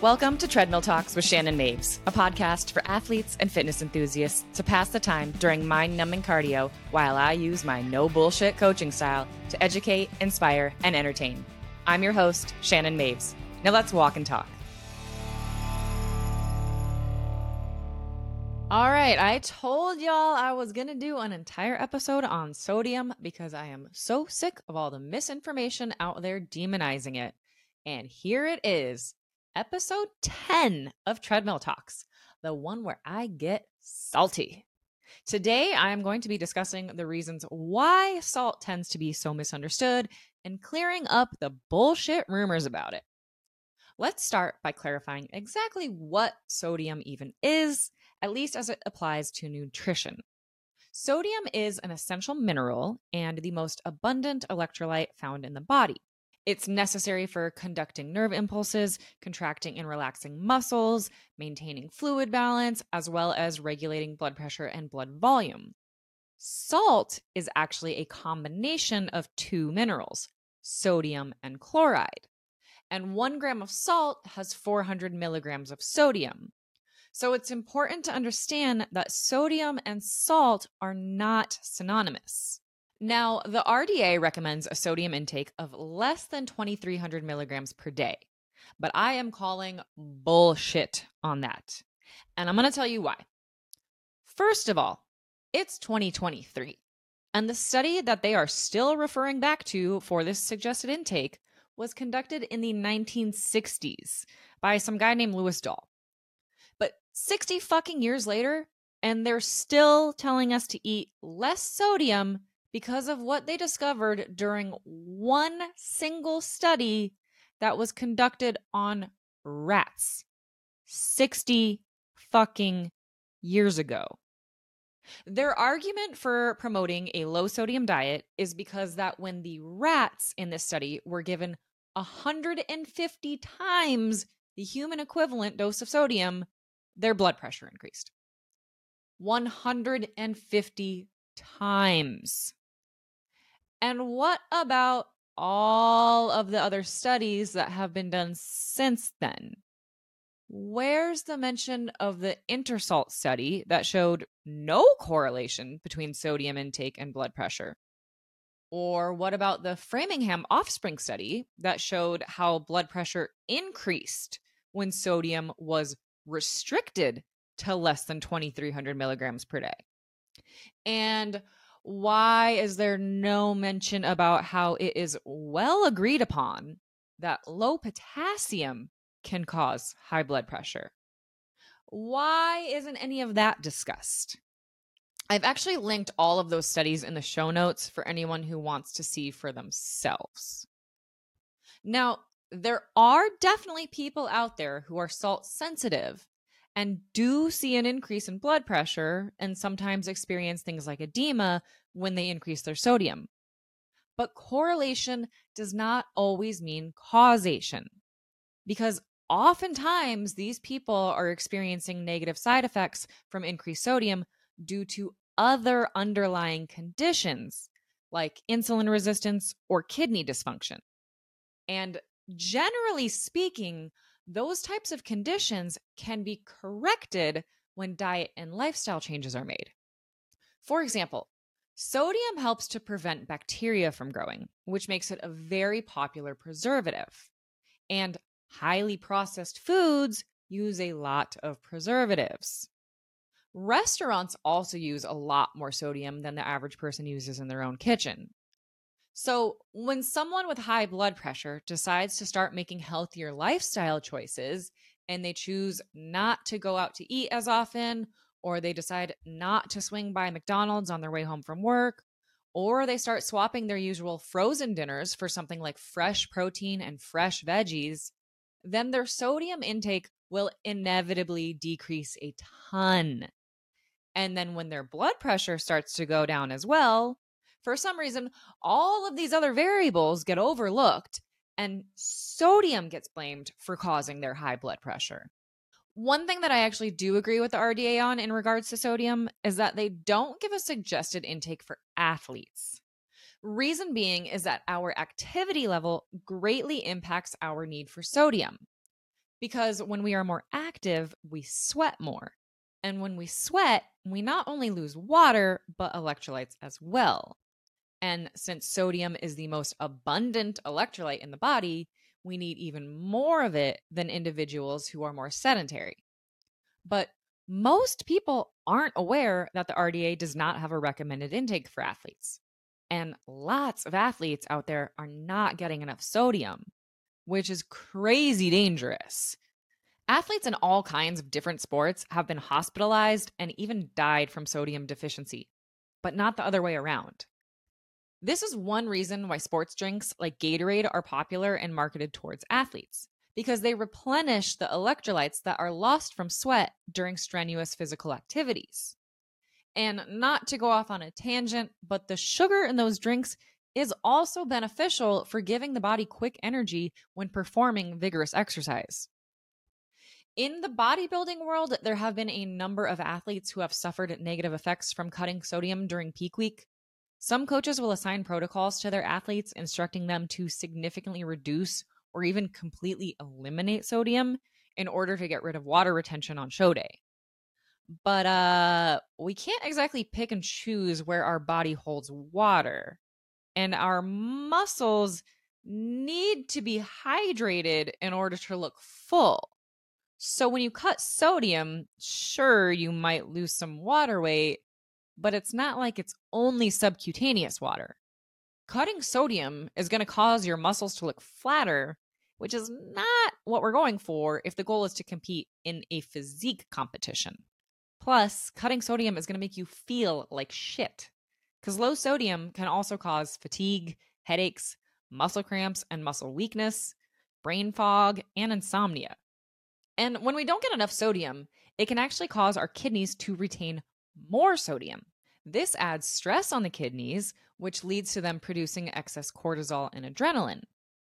Welcome to Treadmill Talks with Shannon Maves, a podcast for athletes and fitness enthusiasts to pass the time during mind numbing cardio while I use my no bullshit coaching style to educate, inspire, and entertain. I'm your host, Shannon Maves. Now let's walk and talk. All right, I told y'all I was going to do an entire episode on sodium because I am so sick of all the misinformation out there demonizing it. And here it is episode 10 of Treadmill Talks, the one where I get salty. Today, I am going to be discussing the reasons why salt tends to be so misunderstood and clearing up the bullshit rumors about it. Let's start by clarifying exactly what sodium even is, at least as it applies to nutrition. Sodium is an essential mineral and the most abundant electrolyte found in the body. It's necessary for conducting nerve impulses, contracting and relaxing muscles, maintaining fluid balance, as well as regulating blood pressure and blood volume. Salt is actually a combination of two minerals, sodium and chloride. And one gram of salt has 400 milligrams of sodium. So it's important to understand that sodium and salt are not synonymous. Now, the RDA recommends a sodium intake of less than 2,300 milligrams per day, but I am calling bullshit on that. And I'm going to tell you why. First of all, it's 2023, and the study that they are still referring back to for this suggested intake was conducted in the 1960s by some guy named Lewis Dahl. But 60 fucking years later, and they're still telling us to eat less sodium because of what they discovered during one single study that was conducted on rats 60 fucking years ago. Their argument for promoting a low sodium diet is because that when the rats in this study were given 150 times the human equivalent dose of sodium, their blood pressure increased. 150 times. And what about all of the other studies that have been done since then? Where's the mention of the Intersalt study that showed no correlation between sodium intake and blood pressure? Or what about the Framingham offspring study that showed how blood pressure increased when sodium was restricted to less than 2,300 milligrams per day? And why is there no mention about how it is well agreed upon that low potassium can cause high blood pressure? Why isn't any of that discussed? I've actually linked all of those studies in the show notes for anyone who wants to see for themselves. Now, there are definitely people out there who are salt sensitive and do see an increase in blood pressure and sometimes experience things like edema when they increase their sodium. But correlation does not always mean causation because oftentimes these people are experiencing negative side effects from increased sodium due to other underlying conditions like insulin resistance or kidney dysfunction. And generally speaking, those types of conditions can be corrected when diet and lifestyle changes are made. For example, sodium helps to prevent bacteria from growing, which makes it a very popular preservative. And highly processed foods use a lot of preservatives. Restaurants also use a lot more sodium than the average person uses in their own kitchen. So, when someone with high blood pressure decides to start making healthier lifestyle choices and they choose not to go out to eat as often, or they decide not to swing by McDonald's on their way home from work, or they start swapping their usual frozen dinners for something like fresh protein and fresh veggies, then their sodium intake will inevitably decrease a ton. And then when their blood pressure starts to go down as well, for some reason, all of these other variables get overlooked and sodium gets blamed for causing their high blood pressure. One thing that I actually do agree with the RDA on in regards to sodium is that they don't give a suggested intake for athletes. Reason being is that our activity level greatly impacts our need for sodium. Because when we are more active, we sweat more. And when we sweat, we not only lose water, but electrolytes as well. And since sodium is the most abundant electrolyte in the body, we need even more of it than individuals who are more sedentary. But most people aren't aware that the RDA does not have a recommended intake for athletes. And lots of athletes out there are not getting enough sodium, which is crazy dangerous. Athletes in all kinds of different sports have been hospitalized and even died from sodium deficiency, but not the other way around. This is one reason why sports drinks like Gatorade are popular and marketed towards athletes, because they replenish the electrolytes that are lost from sweat during strenuous physical activities. And not to go off on a tangent, but the sugar in those drinks is also beneficial for giving the body quick energy when performing vigorous exercise. In the bodybuilding world, there have been a number of athletes who have suffered negative effects from cutting sodium during peak week, some coaches will assign protocols to their athletes, instructing them to significantly reduce or even completely eliminate sodium in order to get rid of water retention on show day. But uh, we can't exactly pick and choose where our body holds water. And our muscles need to be hydrated in order to look full. So when you cut sodium, sure, you might lose some water weight, but it's not like it's only subcutaneous water. Cutting sodium is going to cause your muscles to look flatter, which is not what we're going for if the goal is to compete in a physique competition. Plus, cutting sodium is going to make you feel like shit. Because low sodium can also cause fatigue, headaches, muscle cramps and muscle weakness, brain fog, and insomnia. And when we don't get enough sodium, it can actually cause our kidneys to retain more sodium. This adds stress on the kidneys, which leads to them producing excess cortisol and adrenaline.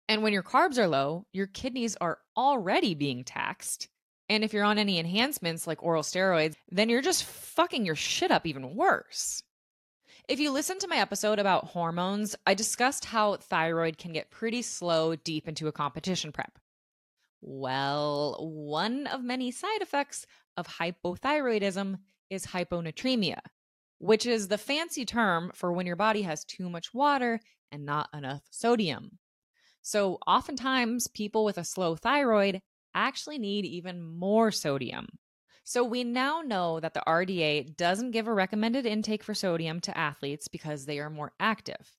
And when your carbs are low, your kidneys are already being taxed. And if you're on any enhancements like oral steroids, then you're just fucking your shit up even worse. If you listen to my episode about hormones, I discussed how thyroid can get pretty slow deep into a competition prep. Well, one of many side effects of hypothyroidism is hyponatremia, which is the fancy term for when your body has too much water and not enough sodium. So, oftentimes, people with a slow thyroid actually need even more sodium. So, we now know that the RDA doesn't give a recommended intake for sodium to athletes because they are more active.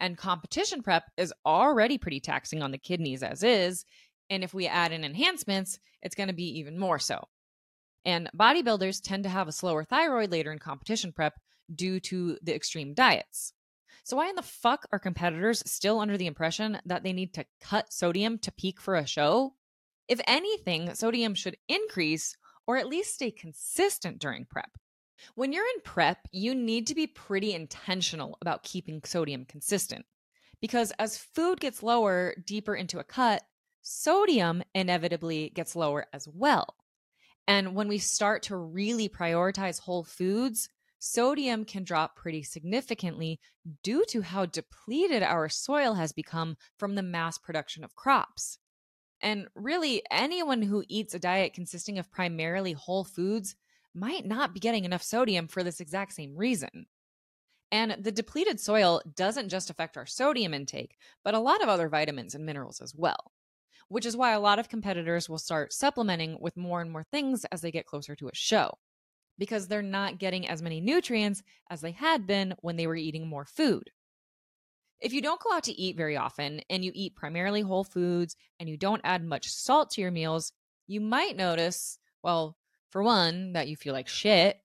And competition prep is already pretty taxing on the kidneys as is. And if we add in enhancements, it's going to be even more so. And bodybuilders tend to have a slower thyroid later in competition prep due to the extreme diets. So, why in the fuck are competitors still under the impression that they need to cut sodium to peak for a show? If anything, sodium should increase or at least stay consistent during prep. When you're in prep, you need to be pretty intentional about keeping sodium consistent because as food gets lower deeper into a cut, sodium inevitably gets lower as well. And when we start to really prioritize whole foods, sodium can drop pretty significantly due to how depleted our soil has become from the mass production of crops. And really, anyone who eats a diet consisting of primarily whole foods might not be getting enough sodium for this exact same reason. And the depleted soil doesn't just affect our sodium intake, but a lot of other vitamins and minerals as well which is why a lot of competitors will start supplementing with more and more things as they get closer to a show because they're not getting as many nutrients as they had been when they were eating more food. If you don't go out to eat very often and you eat primarily whole foods and you don't add much salt to your meals, you might notice, well, for one, that you feel like shit,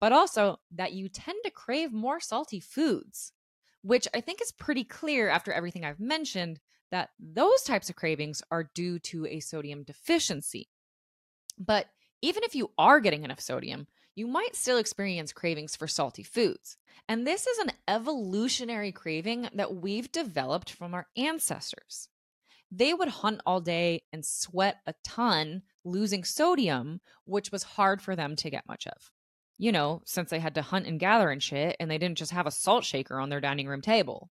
but also that you tend to crave more salty foods, which I think is pretty clear after everything I've mentioned that those types of cravings are due to a sodium deficiency. But even if you are getting enough sodium, you might still experience cravings for salty foods. And this is an evolutionary craving that we've developed from our ancestors. They would hunt all day and sweat a ton, losing sodium, which was hard for them to get much of. You know, since they had to hunt and gather and shit, and they didn't just have a salt shaker on their dining room table.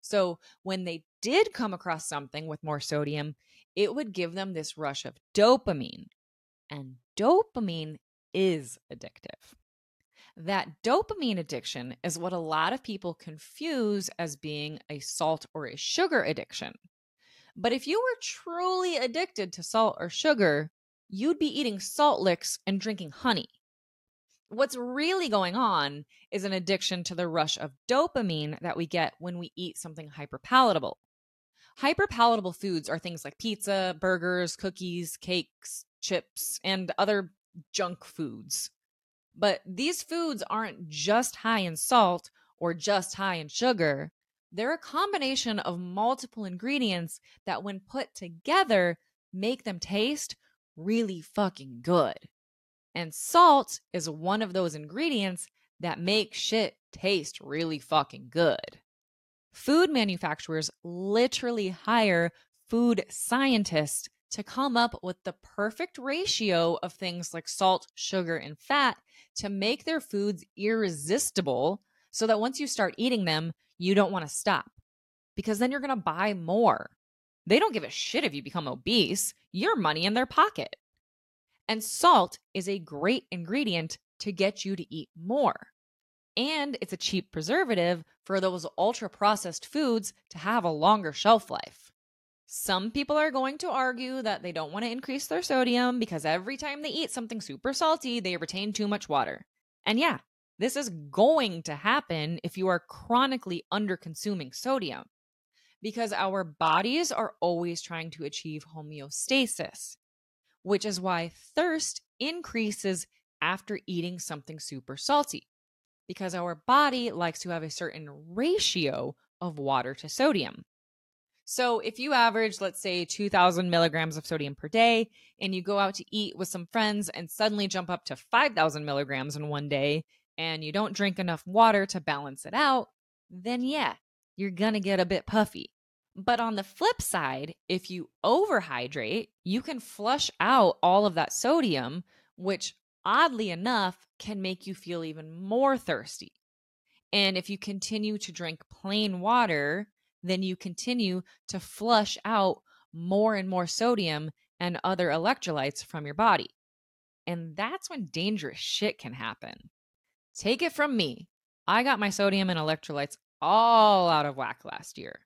So when they did come across something with more sodium, it would give them this rush of dopamine. And dopamine is addictive. That dopamine addiction is what a lot of people confuse as being a salt or a sugar addiction. But if you were truly addicted to salt or sugar, you'd be eating salt licks and drinking honey. What's really going on is an addiction to the rush of dopamine that we get when we eat something hyperpalatable. Hyperpalatable foods are things like pizza, burgers, cookies, cakes, chips, and other junk foods. But these foods aren't just high in salt or just high in sugar. They're a combination of multiple ingredients that, when put together, make them taste really fucking good. And salt is one of those ingredients that make shit taste really fucking good. Food manufacturers literally hire food scientists to come up with the perfect ratio of things like salt, sugar, and fat to make their foods irresistible so that once you start eating them, you don't want to stop because then you're going to buy more. They don't give a shit if you become obese, your money in their pocket. And salt is a great ingredient to get you to eat more. And it's a cheap preservative for those ultra processed foods to have a longer shelf life. Some people are going to argue that they don't want to increase their sodium because every time they eat something super salty, they retain too much water. And yeah, this is going to happen if you are chronically under consuming sodium because our bodies are always trying to achieve homeostasis, which is why thirst increases after eating something super salty because our body likes to have a certain ratio of water to sodium. So if you average, let's say, 2000 milligrams of sodium per day, and you go out to eat with some friends and suddenly jump up to 5000 milligrams in one day, and you don't drink enough water to balance it out, then yeah, you're gonna get a bit puffy. But on the flip side, if you overhydrate, you can flush out all of that sodium, which oddly enough can make you feel even more thirsty. And if you continue to drink plain water, then you continue to flush out more and more sodium and other electrolytes from your body. And that's when dangerous shit can happen. Take it from me. I got my sodium and electrolytes all out of whack last year.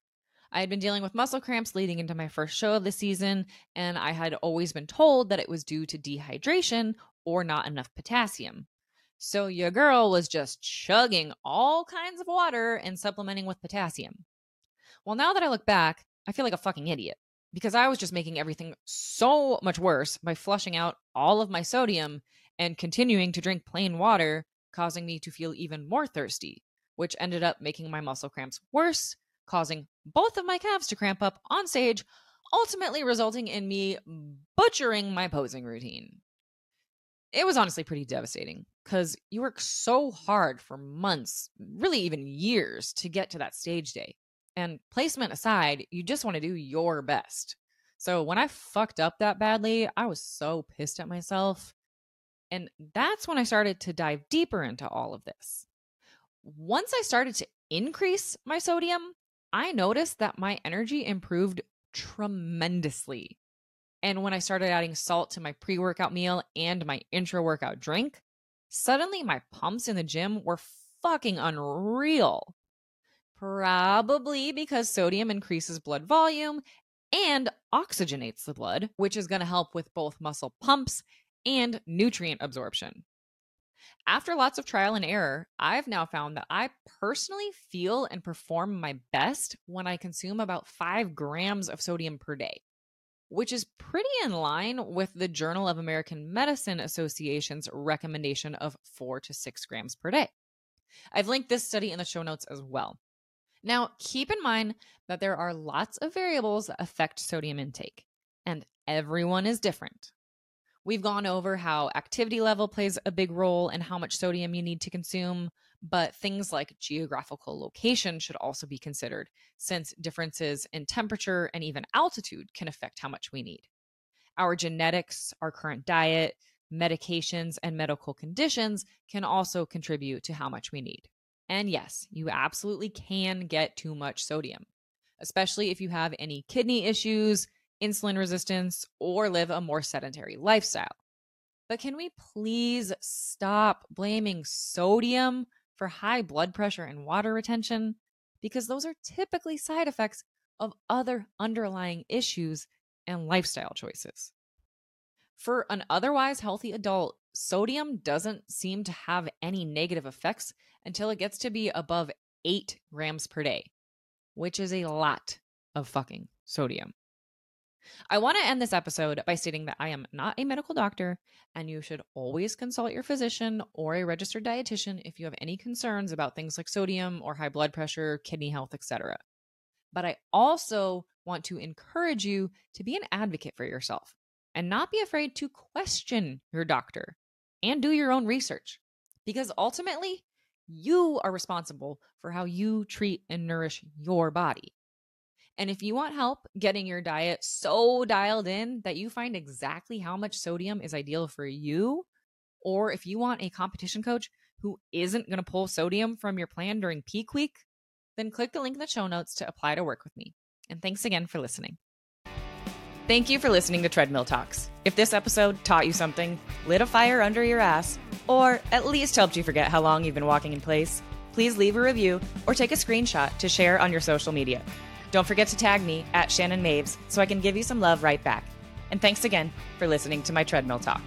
I had been dealing with muscle cramps leading into my first show of the season, and I had always been told that it was due to dehydration or not enough potassium. So your girl was just chugging all kinds of water and supplementing with potassium. Well, now that I look back, I feel like a fucking idiot because I was just making everything so much worse by flushing out all of my sodium and continuing to drink plain water, causing me to feel even more thirsty, which ended up making my muscle cramps worse, causing both of my calves to cramp up on stage, ultimately resulting in me butchering my posing routine. It was honestly pretty devastating because you work so hard for months, really even years, to get to that stage day. And placement aside, you just want to do your best. So when I fucked up that badly, I was so pissed at myself. And that's when I started to dive deeper into all of this. Once I started to increase my sodium, I noticed that my energy improved tremendously. And when I started adding salt to my pre workout meal and my intra workout drink, suddenly my pumps in the gym were fucking unreal. Probably because sodium increases blood volume and oxygenates the blood, which is going to help with both muscle pumps and nutrient absorption. After lots of trial and error, I've now found that I personally feel and perform my best when I consume about five grams of sodium per day, which is pretty in line with the Journal of American Medicine Association's recommendation of four to six grams per day. I've linked this study in the show notes as well. Now, keep in mind that there are lots of variables that affect sodium intake, and everyone is different. We've gone over how activity level plays a big role and how much sodium you need to consume, but things like geographical location should also be considered, since differences in temperature and even altitude can affect how much we need. Our genetics, our current diet, medications, and medical conditions can also contribute to how much we need. And yes, you absolutely can get too much sodium, especially if you have any kidney issues, insulin resistance, or live a more sedentary lifestyle. But can we please stop blaming sodium for high blood pressure and water retention? Because those are typically side effects of other underlying issues and lifestyle choices. For an otherwise healthy adult, sodium doesn't seem to have any negative effects until it gets to be above 8 grams per day, which is a lot of fucking sodium. I want to end this episode by stating that I am not a medical doctor and you should always consult your physician or a registered dietitian if you have any concerns about things like sodium or high blood pressure, kidney health, etc. But I also want to encourage you to be an advocate for yourself and not be afraid to question your doctor and do your own research because ultimately you are responsible for how you treat and nourish your body. And if you want help getting your diet so dialed in that you find exactly how much sodium is ideal for you, or if you want a competition coach who isn't going to pull sodium from your plan during peak week, then click the link in the show notes to apply to work with me. And thanks again for listening. Thank you for listening to Treadmill Talks. If this episode taught you something, lit a fire under your ass, or at least helped you forget how long you've been walking in place, please leave a review or take a screenshot to share on your social media. Don't forget to tag me at Shannon Maves so I can give you some love right back. And thanks again for listening to my treadmill talk.